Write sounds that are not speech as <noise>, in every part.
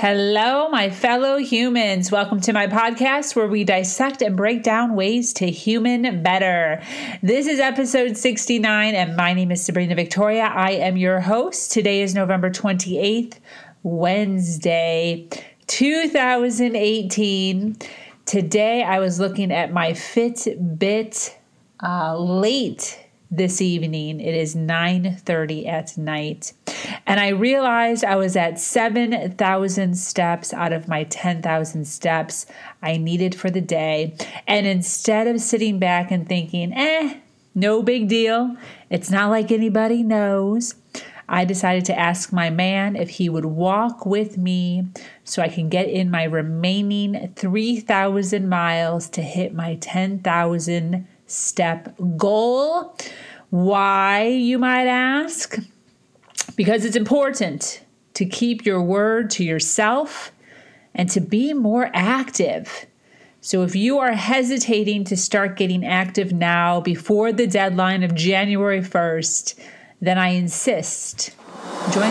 Hello, my fellow humans. Welcome to my podcast where we dissect and break down ways to human better. This is episode 69, and my name is Sabrina Victoria. I am your host. Today is November 28th, Wednesday, 2018. Today I was looking at my Fitbit uh, late this evening. It is 9:30 at night. And I realized I was at 7,000 steps out of my 10,000 steps I needed for the day. And instead of sitting back and thinking, "Eh, no big deal. It's not like anybody knows." I decided to ask my man if he would walk with me so I can get in my remaining 3,000 miles to hit my 10,000 step goal. Why, you might ask? Because it's important to keep your word to yourself and to be more active. So, if you are hesitating to start getting active now before the deadline of January 1st, then I insist. Join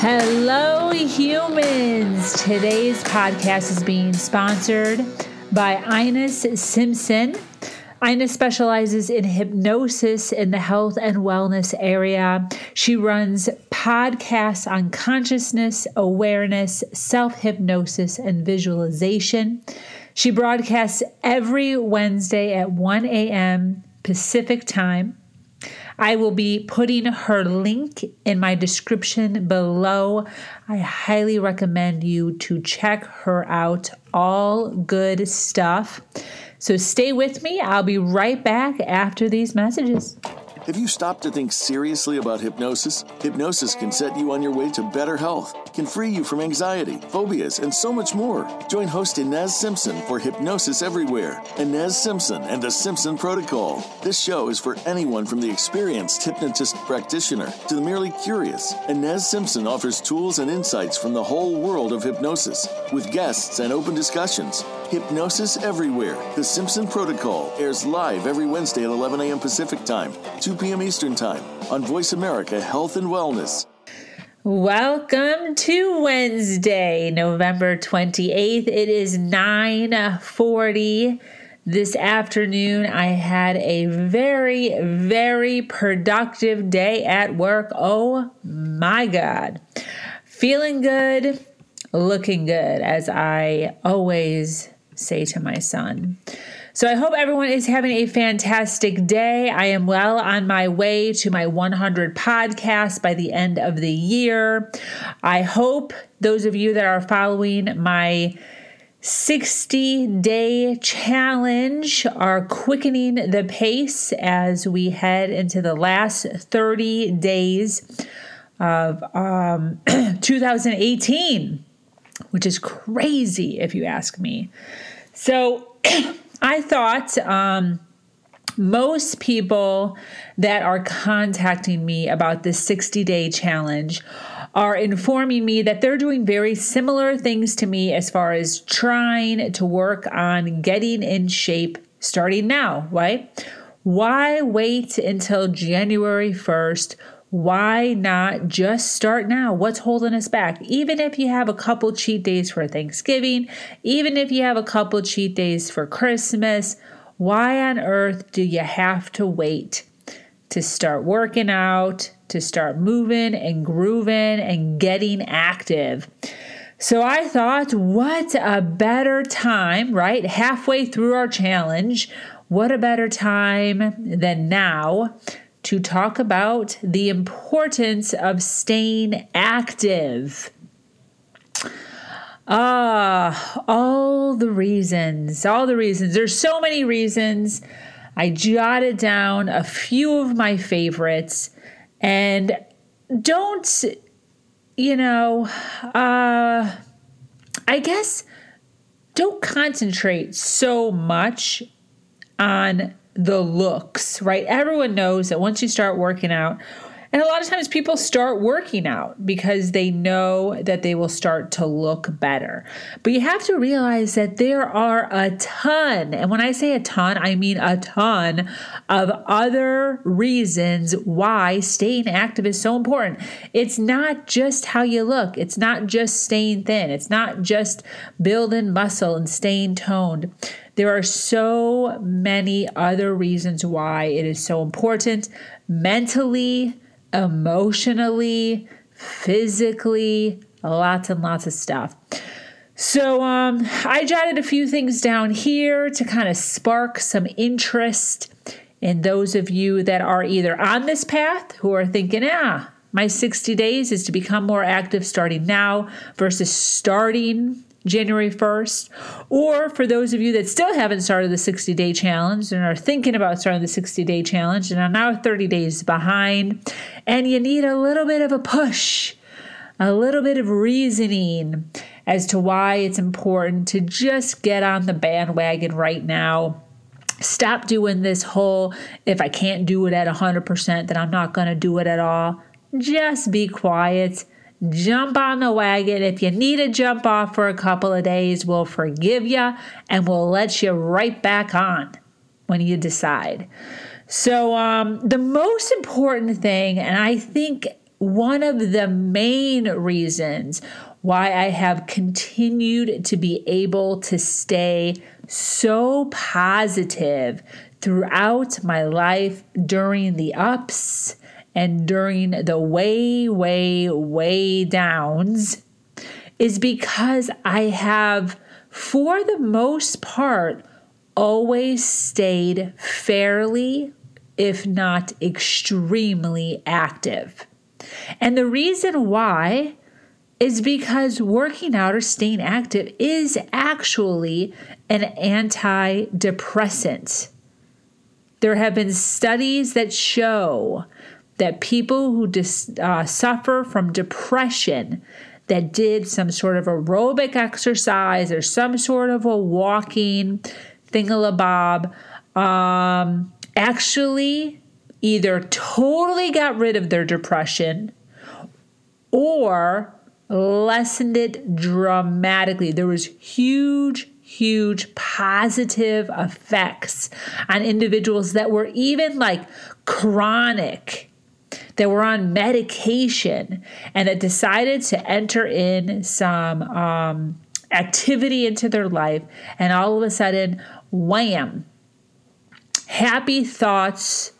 Hello, humans. Today's podcast is being sponsored by Ines Simpson. Ines specializes in hypnosis in the health and wellness area. She runs podcasts on consciousness, awareness, self hypnosis, and visualization. She broadcasts every Wednesday at 1 a.m. Pacific time. I will be putting her link in my description below. I highly recommend you to check her out. All good stuff. So stay with me. I'll be right back after these messages. Have you stopped to think seriously about hypnosis? Hypnosis can set you on your way to better health, can free you from anxiety, phobias, and so much more. Join host Ines Simpson for Hypnosis Everywhere. Ines Simpson and the Simpson Protocol. This show is for anyone from the experienced hypnotist practitioner to the merely curious. Ines Simpson offers tools and insights from the whole world of hypnosis with guests and open discussions. Hypnosis Everywhere. The Simpson Protocol airs live every Wednesday at 11 a.m. Pacific Time, 2 p.m. Eastern Time on Voice America Health and Wellness. Welcome to Wednesday, November 28th. It is 9:40 this afternoon. I had a very very productive day at work. Oh my god. Feeling good, looking good as I always say to my son. So I hope everyone is having a fantastic day. I am well on my way to my 100 podcast by the end of the year. I hope those of you that are following my 60 day challenge are quickening the pace as we head into the last 30 days of um, <clears throat> 2018, which is crazy if you ask me. So <clears throat> I thought um, most people that are contacting me about this 60 day challenge are informing me that they're doing very similar things to me as far as trying to work on getting in shape starting now, right? Why wait until January 1st? Why not just start now? What's holding us back? Even if you have a couple cheat days for Thanksgiving, even if you have a couple cheat days for Christmas, why on earth do you have to wait to start working out, to start moving and grooving and getting active? So I thought, what a better time, right? Halfway through our challenge, what a better time than now to talk about the importance of staying active. Ah, all the reasons, all the reasons. There's so many reasons. I jotted down a few of my favorites and don't, you know, uh, I guess don't concentrate so much on the looks, right? Everyone knows that once you start working out, and a lot of times people start working out because they know that they will start to look better. But you have to realize that there are a ton, and when I say a ton, I mean a ton of other reasons why staying active is so important. It's not just how you look, it's not just staying thin, it's not just building muscle and staying toned. There are so many other reasons why it is so important mentally emotionally, physically, lots and lots of stuff. So um, I jotted a few things down here to kind of spark some interest in those of you that are either on this path who are thinking, ah, my 60 days is to become more active starting now versus starting January 1st, or for those of you that still haven't started the 60 day challenge and are thinking about starting the 60 day challenge and are now 30 days behind, and you need a little bit of a push, a little bit of reasoning as to why it's important to just get on the bandwagon right now. Stop doing this whole if I can't do it at 100%, then I'm not going to do it at all. Just be quiet jump on the wagon. If you need to jump off for a couple of days, we'll forgive you and we'll let you right back on when you decide. So, um, the most important thing, and I think one of the main reasons why I have continued to be able to stay so positive throughout my life during the ups and during the way, way, way downs is because I have, for the most part, always stayed fairly, if not extremely active. And the reason why is because working out or staying active is actually an antidepressant. There have been studies that show that people who dis, uh, suffer from depression that did some sort of aerobic exercise or some sort of a walking thingalabob um, actually either totally got rid of their depression or lessened it dramatically. There was huge huge positive effects on individuals that were even like chronic that were on medication and that decided to enter in some um, activity into their life, and all of a sudden, wham, happy thoughts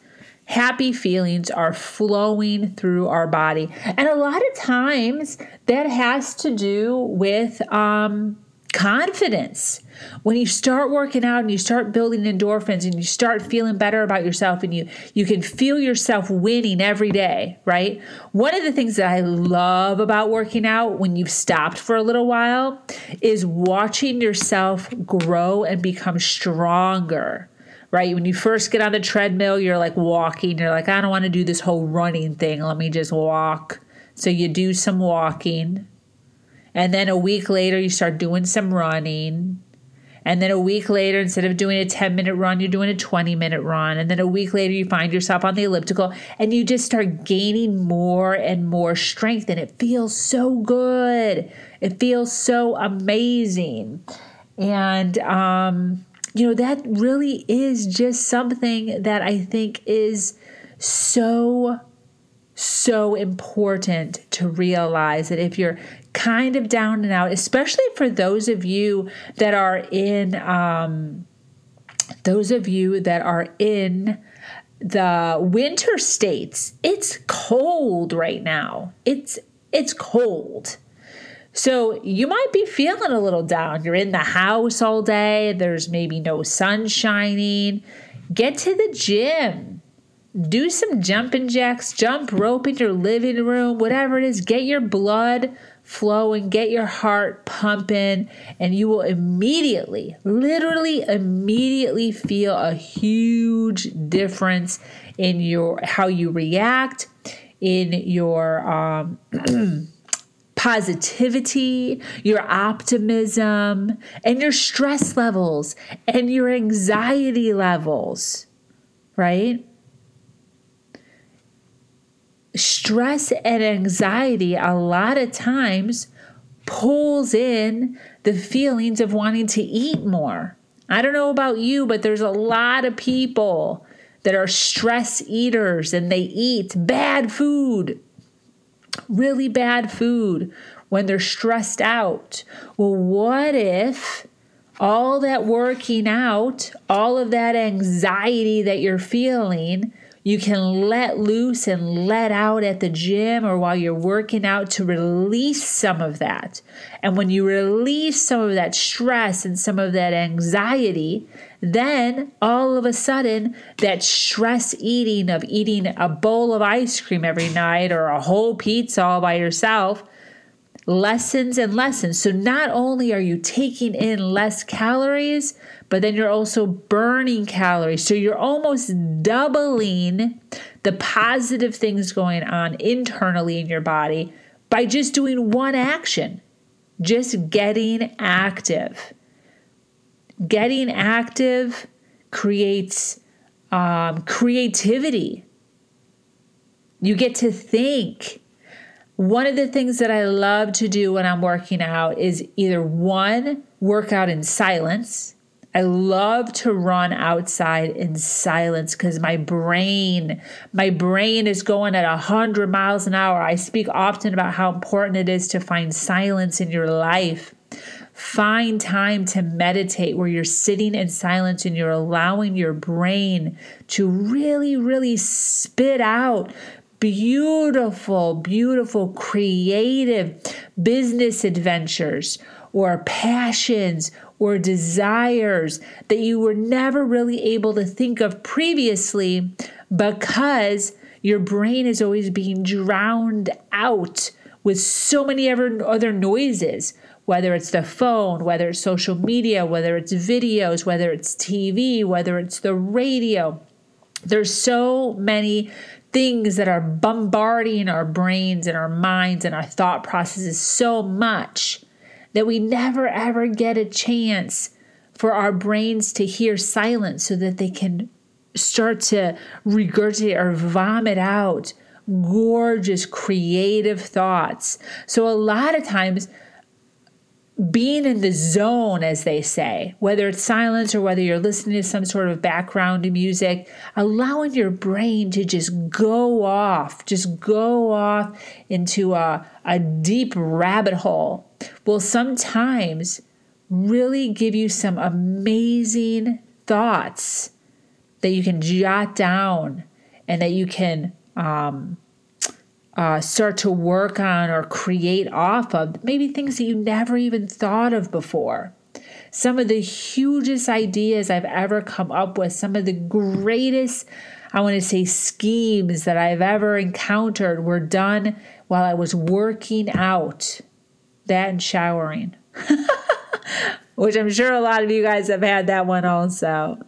happy feelings are flowing through our body. And a lot of times that has to do with um, confidence. When you start working out and you start building endorphins and you start feeling better about yourself and you you can feel yourself winning every day, right? One of the things that I love about working out when you've stopped for a little while is watching yourself grow and become stronger right? When you first get on the treadmill, you're like walking. You're like, I don't want to do this whole running thing. Let me just walk. So you do some walking. And then a week later, you start doing some running. And then a week later, instead of doing a 10 minute run, you're doing a 20 minute run. And then a week later, you find yourself on the elliptical and you just start gaining more and more strength. And it feels so good. It feels so amazing. And, um, you know, that really is just something that I think is so so important to realize that if you're kind of down and out, especially for those of you that are in, um, those of you that are in the winter states, it's cold right now. It's it's cold. So you might be feeling a little down. You're in the house all day, there's maybe no sun shining. Get to the gym do some jumping jacks, jump rope in your living room, whatever it is. Get your blood flowing, get your heart pumping, and you will immediately, literally immediately feel a huge difference in your how you react, in your um, <clears throat> positivity, your optimism, and your stress levels and your anxiety levels, right? Stress and anxiety a lot of times pulls in the feelings of wanting to eat more. I don't know about you, but there's a lot of people that are stress eaters and they eat bad food, really bad food when they're stressed out. Well, what if all that working out, all of that anxiety that you're feeling, you can let loose and let out at the gym or while you're working out to release some of that. And when you release some of that stress and some of that anxiety, then all of a sudden, that stress eating of eating a bowl of ice cream every night or a whole pizza all by yourself lessens and lessens. So not only are you taking in less calories, but then you're also burning calories. So you're almost doubling the positive things going on internally in your body by just doing one action, just getting active. Getting active creates um, creativity. You get to think one of the things that I love to do when I'm working out is either one, work out in silence. I love to run outside in silence because my brain, my brain is going at 100 miles an hour. I speak often about how important it is to find silence in your life. Find time to meditate where you're sitting in silence and you're allowing your brain to really, really spit out beautiful, beautiful, creative business adventures or passions or desires that you were never really able to think of previously because your brain is always being drowned out with so many other noises whether it's the phone, whether it's social media, whether it's videos, whether it's TV, whether it's the radio. There's so many things that are bombarding our brains and our minds and our thought processes so much that we never ever get a chance for our brains to hear silence so that they can start to regurgitate or vomit out gorgeous creative thoughts. So a lot of times being in the zone, as they say, whether it's silence or whether you're listening to some sort of background music, allowing your brain to just go off, just go off into a, a deep rabbit hole will sometimes really give you some amazing thoughts that you can jot down and that you can um, uh, start to work on or create off of, maybe things that you never even thought of before. Some of the hugest ideas I've ever come up with, some of the greatest, I want to say, schemes that I've ever encountered were done while I was working out, that and showering, <laughs> which I'm sure a lot of you guys have had that one also,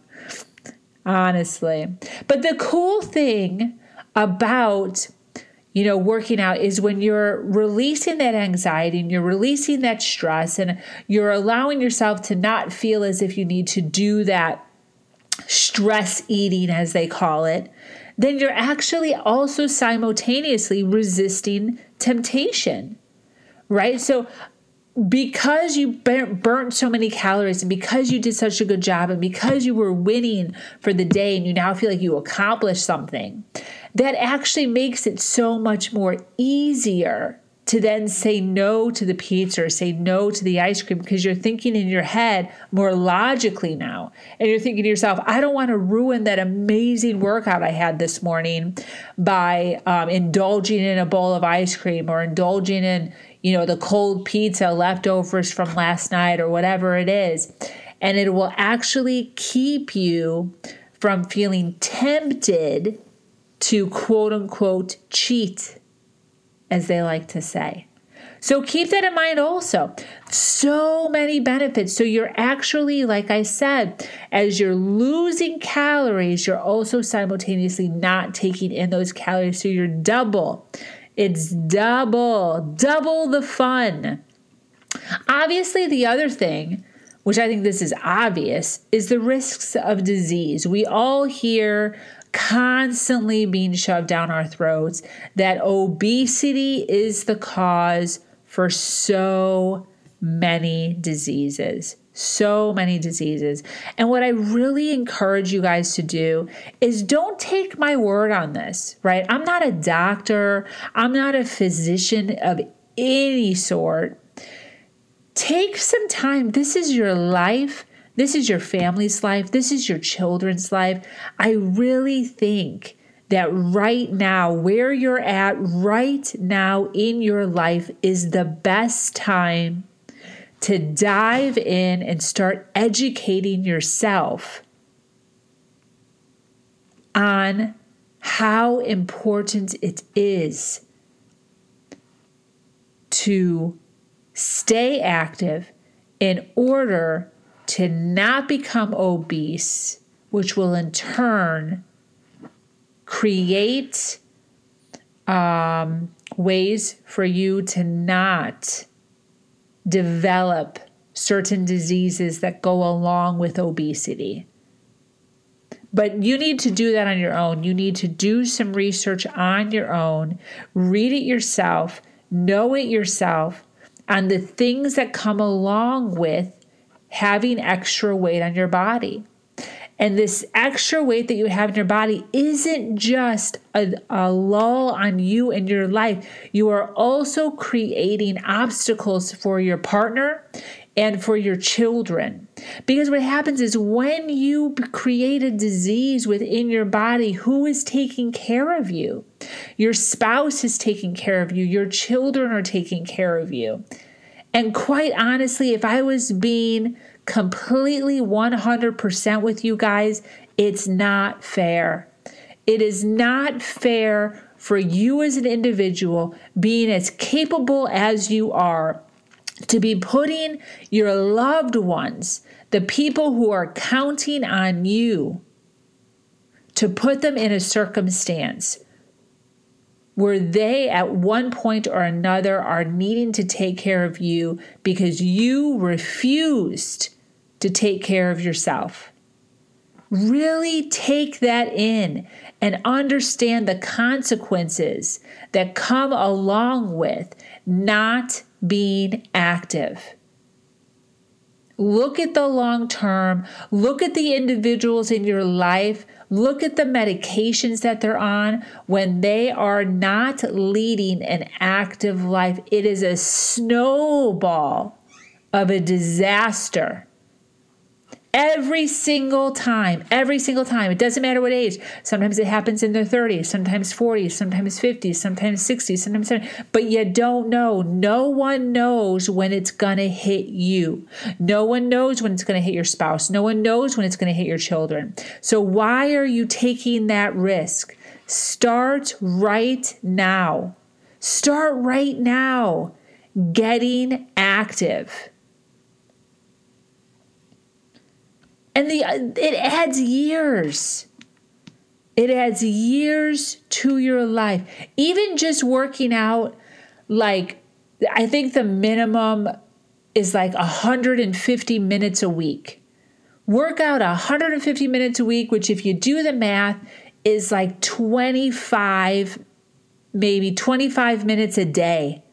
honestly. But the cool thing about you know, working out is when you're releasing that anxiety and you're releasing that stress and you're allowing yourself to not feel as if you need to do that stress eating, as they call it, then you're actually also simultaneously resisting temptation, right? So, because you burnt so many calories and because you did such a good job and because you were winning for the day and you now feel like you accomplished something, that actually makes it so much more easier to then say no to the pizza or say no to the ice cream because you're thinking in your head more logically now. And you're thinking to yourself, I don't want to ruin that amazing workout I had this morning by um, indulging in a bowl of ice cream or indulging in, you know, the cold pizza leftovers from last night or whatever it is. And it will actually keep you from feeling tempted to quote unquote cheat, as they like to say. So keep that in mind also. So many benefits. So you're actually, like I said, as you're losing calories, you're also simultaneously not taking in those calories. So you're double. It's double, double the fun. Obviously, the other thing, which I think this is obvious, is the risks of disease. We all hear constantly being shoved down our throats that obesity is the cause for so many diseases. So many diseases. And what I really encourage you guys to do is don't take my word on this, right? I'm not a doctor, I'm not a physician of any sort. Take some time. This is your life. This is your family's life. This is your children's life. I really think that right now, where you're at right now in your life, is the best time to dive in and start educating yourself on how important it is to stay active in order to not become obese, which will in turn create um, ways for you to not develop certain diseases that go along with obesity. But you need to do that on your own. You need to do some research on your own, read it yourself, know it yourself, on the things that come along with having extra weight on your body. And this extra weight that you have in your body isn't just a, a, lull on you and your life. You are also creating obstacles for your partner and for your children. Because what happens is when you create a disease within your body, who is taking care of you? Your spouse is taking care of you, your children are taking care of you. And quite honestly, if I was being completely 100% with you guys, it's not fair. It is not fair for you as an individual, being as capable as you are, to be putting your loved ones, the people who are counting on you, to put them in a circumstance where they at one point or another are needing to take care of you because you refused to take care of yourself. Really take that in and understand the consequences that come along with not being active. Look at the long term, look at the individuals in your life Look at the medications that they're on when they are not leading an active life. It is a snowball of a disaster. Every single time, every single time. It doesn't matter what age. Sometimes it happens in their 30s, sometimes 40s, sometimes 50s, sometimes 60s, sometimes 70s. But you don't know. No one knows when it's going to hit you. No one knows when it's going to hit your spouse. No one knows when it's going to hit your children. So why are you taking that risk? Start right now. Start right now getting active. And the it adds years. It adds years to your life. Even just working out like I think the minimum is like 150 minutes a week. Work out 150 minutes a week, which if you do the math is like 25 maybe 25 minutes a day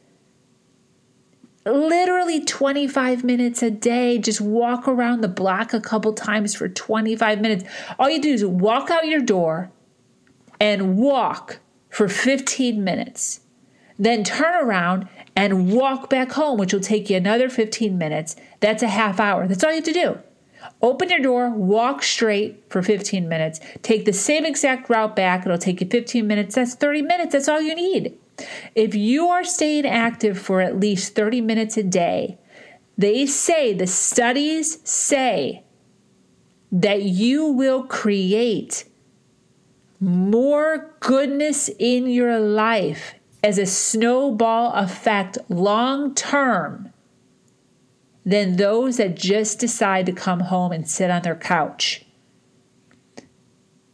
literally 25 minutes a day. Just walk around the block a couple times for 25 minutes. All you do is walk out your door and walk for 15 minutes. Then turn around and walk back home, which will take you another 15 minutes. That's a half hour. That's all you have to do. Open your door, walk straight for 15 minutes, take the same exact route back. It'll take you 15 minutes. That's 30 minutes. That's all you need. If you are staying active for at least 30 minutes a day, they say, the studies say that you will create more goodness in your life as a snowball effect long term than those that just decide to come home and sit on their couch.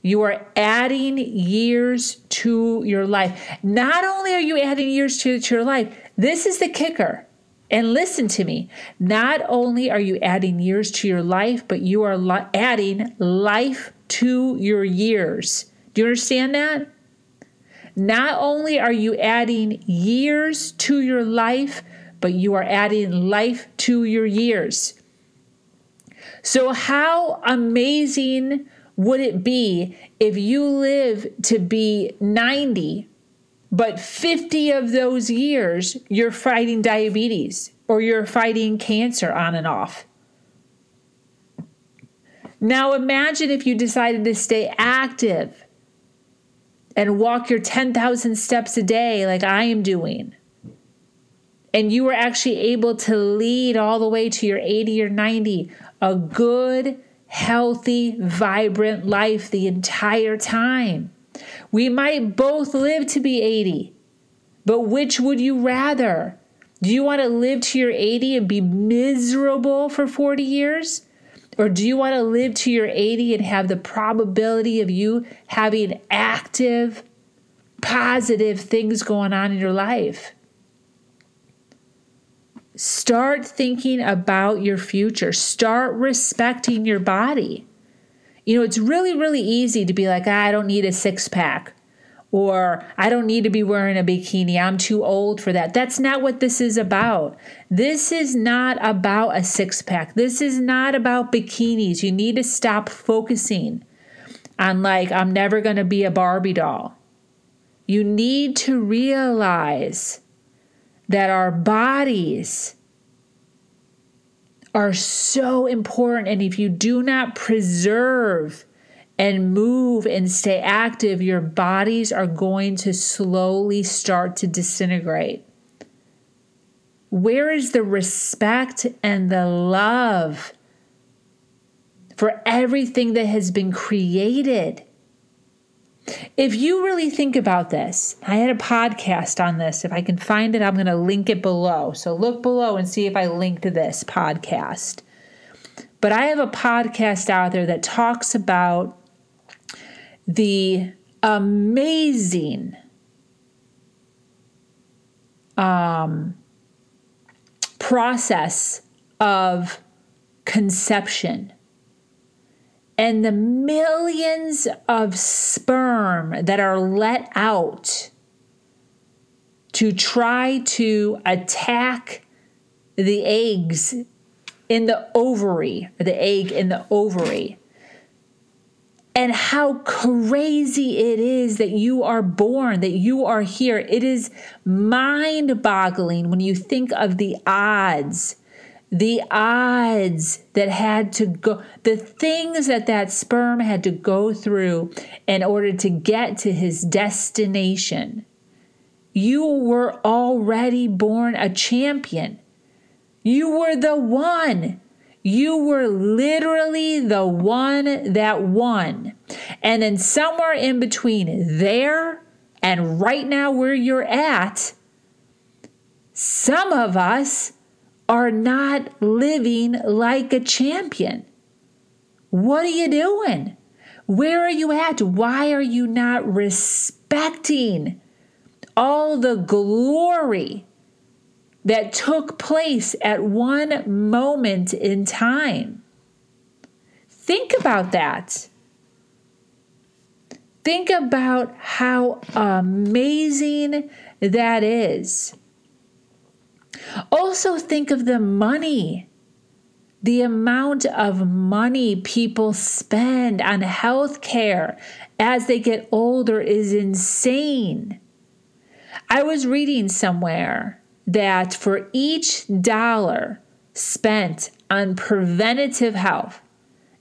You are adding years to your life. Not only are you adding years to, to your life, this is the kicker. And listen to me. Not only are you adding years to your life, but you are li- adding life to your years. Do you understand that? Not only are you adding years to your life, but you are adding life to your years. So, how amazing would it be if you live to be 90, but 50 of those years you're fighting diabetes or you're fighting cancer on and off? Now, imagine if you decided to stay active and walk your 10,000 steps a day like I am doing. And you were actually able to lead all the way to your 80 or 90 a good, healthy, vibrant life the entire time. We might both live to be 80, but which would you rather? Do you want to live to your 80 and be miserable for 40 years? Or do you want to live to your 80 and have the probability of you having active, positive things going on in your life? Start thinking about your future. Start respecting your body. You know, it's really, really easy to be like, I don't need a six pack, or I don't need to be wearing a bikini. I'm too old for that. That's not what this is about. This is not about a six pack. This is not about bikinis. You need to stop focusing on, like, I'm never going to be a Barbie doll. You need to realize that our bodies are so important. And if you do not preserve and move and stay active, your bodies are going to slowly start to disintegrate. Where is the respect and the love for everything that has been created? If you really think about this, I had a podcast on this. If I can find it, I'm going to link it below. So look below and see if I linked this podcast. But I have a podcast out there that talks about the amazing um, process of conception and the millions of sperm that are let out to try to attack the eggs in the ovary, the egg in the ovary. And how crazy it is that you are born, that you are here. It is mind boggling when you think of the odds the odds that had to go, the things that that sperm had to go through in order to get to his destination. You were already born a champion. You were the one. You were literally the one that won. And then somewhere in between there and right now where you're at, some of us are not living like a champion. What are you doing? Where are you at? Why are you not respecting all the glory that took place at one moment in time? Think about that. Think about how amazing that is. Also, think of the money. The amount of money people spend on health care as they get older is insane. I was reading somewhere that for each dollar spent on preventative health,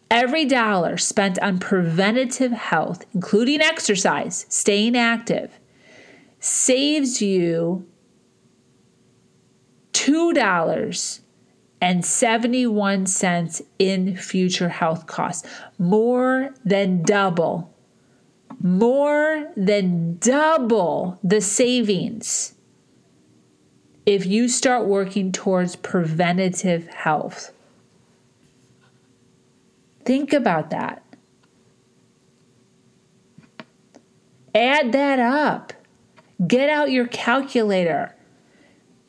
every dollar spent on preventative health, including exercise, staying active, saves you $2.71 in future health costs, more than double more than double the savings if you start working towards preventative health. Think about that. Add that up. Get out your calculator.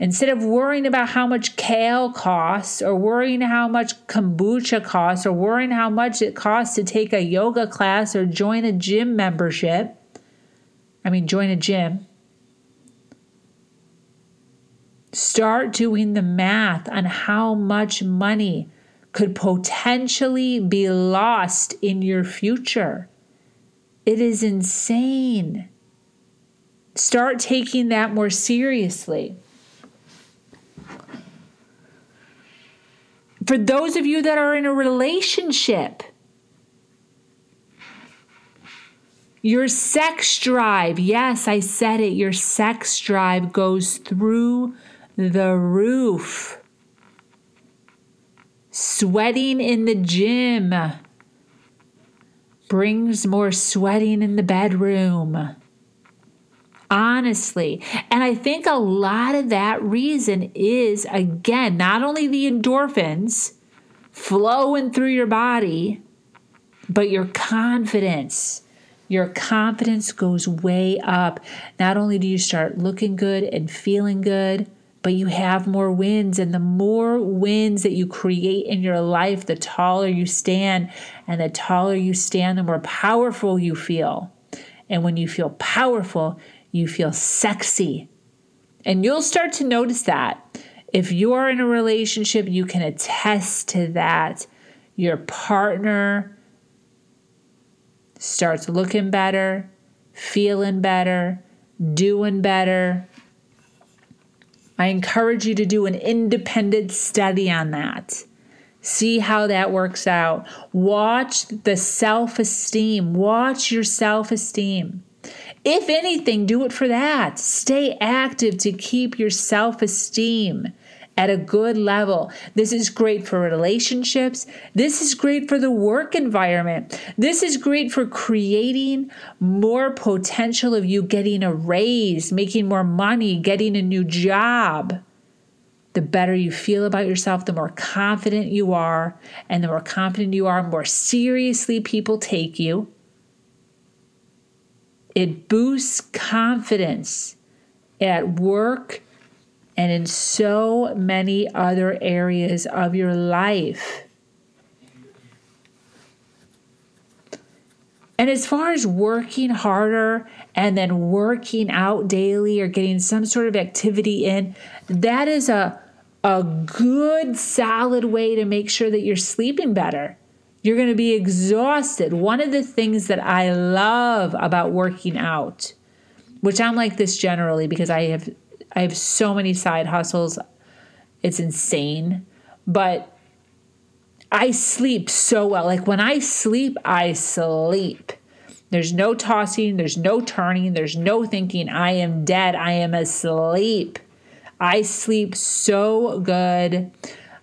Instead of worrying about how much kale costs, or worrying how much kombucha costs, or worrying how much it costs to take a yoga class or join a gym membership, I mean, join a gym. Start doing the math on how much money could potentially be lost in your future. It is insane. Start taking that more seriously. For those of you that are in a relationship, your sex drive, yes, I said it, your sex drive goes through the roof. Sweating in the gym brings more sweating in the bedroom. Honestly. And I think a lot of that reason is, again, not only the endorphins flowing through your body, but your confidence. Your confidence goes way up. Not only do you start looking good and feeling good, but you have more wins. And the more wins that you create in your life, the taller you stand. And the taller you stand, the more powerful you feel. And when you feel powerful, you feel sexy. And you'll start to notice that. If you are in a relationship, you can attest to that. Your partner starts looking better, feeling better, doing better, I encourage you to do an independent study on that. See how that works out. Watch the self esteem. Watch your self esteem. If anything, do it for that. Stay active to keep your self esteem at a good level. This is great for relationships. This is great for the work environment. This is great for creating more potential of you getting a raise, making more money, getting a new job. The better you feel about yourself, the more confident you are. And the more confident you are, more seriously people take you. It boosts confidence at work and in so many other areas of your life. And as far as working harder and then working out daily or getting some sort of activity in, that is a, a good, solid way to make sure that you're sleeping better. You're going to be exhausted. One of the things that I love about working out, which I'm like this generally because I have I have so many side hustles. It's insane. But I sleep so well. Like when I sleep, I sleep. There's no tossing, there's no turning, there's no thinking, I am dead, I am asleep. I sleep so good.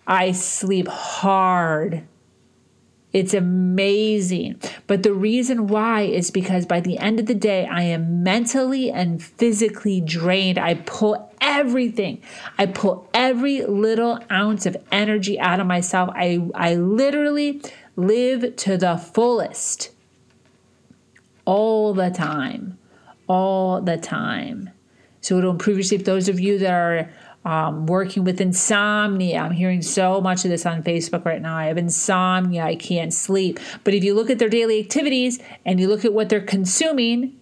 I sleep hard. It's amazing. But the reason why is because by the end of the day, I am mentally and physically drained. I pull everything. I pull every little ounce of energy out of myself. I, I literally live to the fullest all the time. All the time. So it'll improve your sleep. Those of you that are um, working with insomnia. I'm hearing so much of this on Facebook right now. I have insomnia, I can't sleep. But if you look at their daily activities and you look at what they're consuming,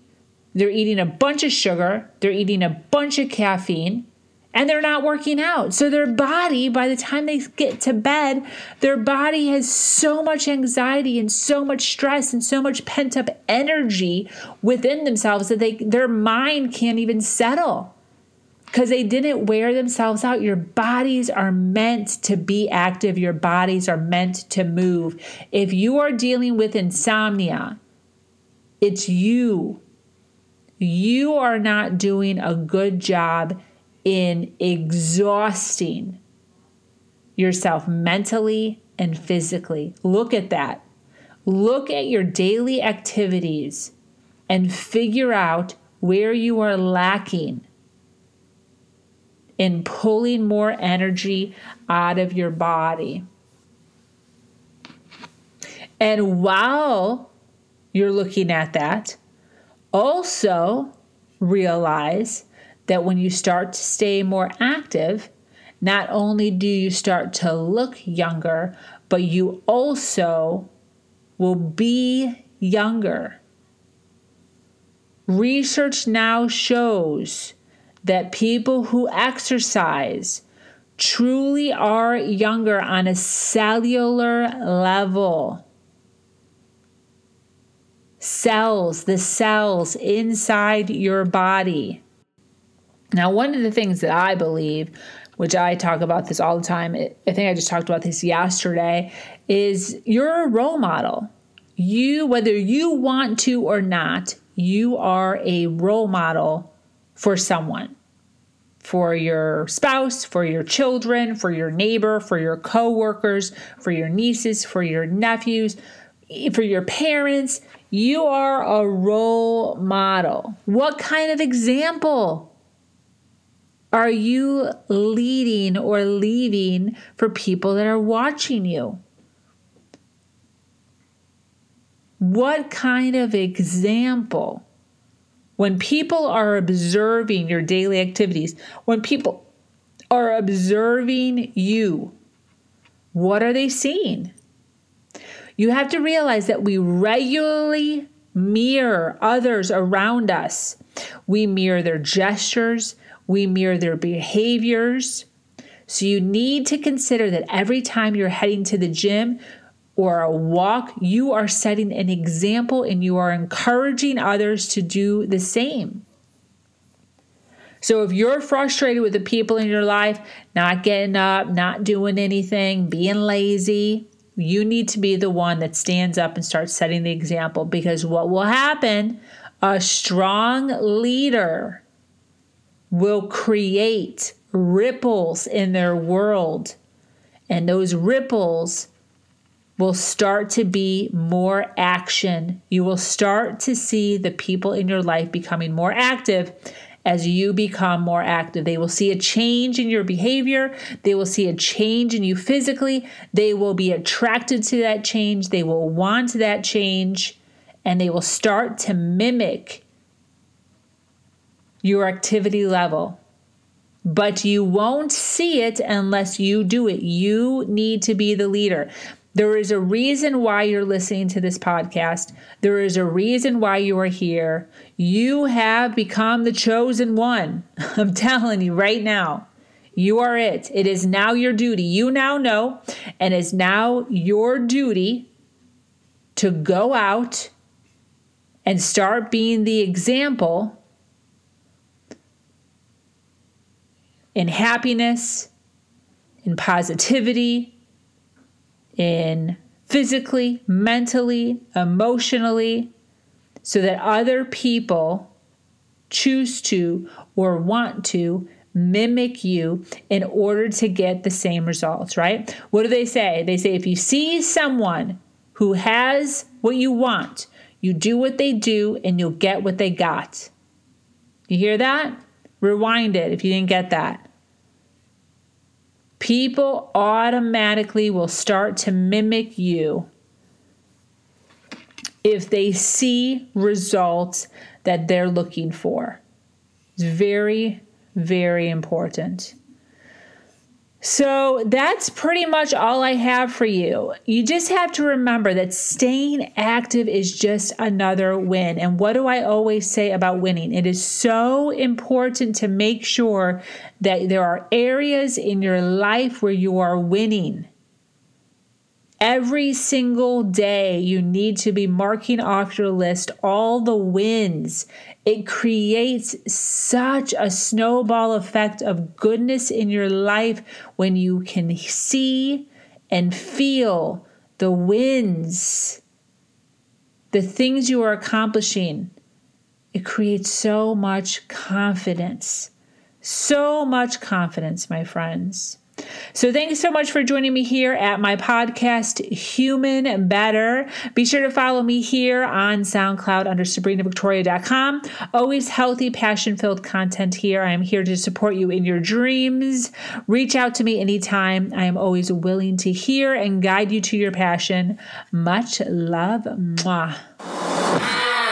they're eating a bunch of sugar, they're eating a bunch of caffeine, and they're not working out. So their body, by the time they get to bed, their body has so much anxiety and so much stress and so much pent up energy within themselves that they their mind can't even settle because they didn't wear themselves out. Your bodies are meant to be active, your bodies are meant to move. If you are dealing with insomnia, it's you. You are not doing a good job in exhausting yourself mentally and physically. Look at that. Look at your daily activities and figure out where you are lacking in pulling more energy out of your body. And while you're looking at that, also realize that when you start to stay more active, not only do you start to look younger, but you also will be younger. Research now shows that people who exercise truly are younger on a cellular level. Cells, the cells inside your body. Now, one of the things that I believe, which I talk about this all the time, I think I just talked about this yesterday, is you're a role model. You, whether you want to or not, you are a role model for someone for your spouse, for your children, for your neighbor, for your coworkers, for your nieces, for your nephews, for your parents. You are a role model. What kind of example are you leading or leaving for people that are watching you? What kind of example? When people are observing your daily activities, when people are observing you, what are they seeing? You have to realize that we regularly mirror others around us. We mirror their gestures, we mirror their behaviors. So you need to consider that every time you're heading to the gym, or a walk, you are setting an example and you are encouraging others to do the same. So if you're frustrated with the people in your life not getting up, not doing anything, being lazy, you need to be the one that stands up and starts setting the example because what will happen? A strong leader will create ripples in their world. And those ripples will start to be more action. You will start to see the people in your life becoming more active as you become more active. They will see a change in your behavior. They will see a change in you physically. They will be attracted to that change. They will want that change. And they will start to mimic your activity level. But you won't see it unless you do it. You need to be the leader. There is a reason why you're listening to this podcast. There is a reason why you are here. You have become the chosen one. <laughs> I'm telling you right now. You are it. It is now your duty. You now know, and it's now your duty to go out and start being the example in happiness, in positivity, in physically, mentally, emotionally, so that other people choose to or want to mimic you in order to get the same results, right? What do they say? They say if you see someone who has what you want, you do what they do and you'll get what they got. You hear that? Rewind it if you didn't get that people automatically will start to mimic you if they see results that they're looking for. It's very, very important. So that's pretty much all I have for you. You just have to remember that staying active is just another win. And what do I always say about winning? It is so important to make sure that there are areas in your life where you are winning. Every single day, you need to be marking off your list all the wins. It creates such a snowball effect of goodness in your life when you can see and feel the wins, the things you are accomplishing. It creates so much confidence. So much confidence, my friends. So thanks so much for joining me here at my podcast, Human Better. Be sure to follow me here on SoundCloud under SabrinaVictoria.com. Always healthy, passion filled content here. I am here to support you in your dreams. Reach out to me anytime. I am always willing to hear and guide you to your passion. Much love. Mwah.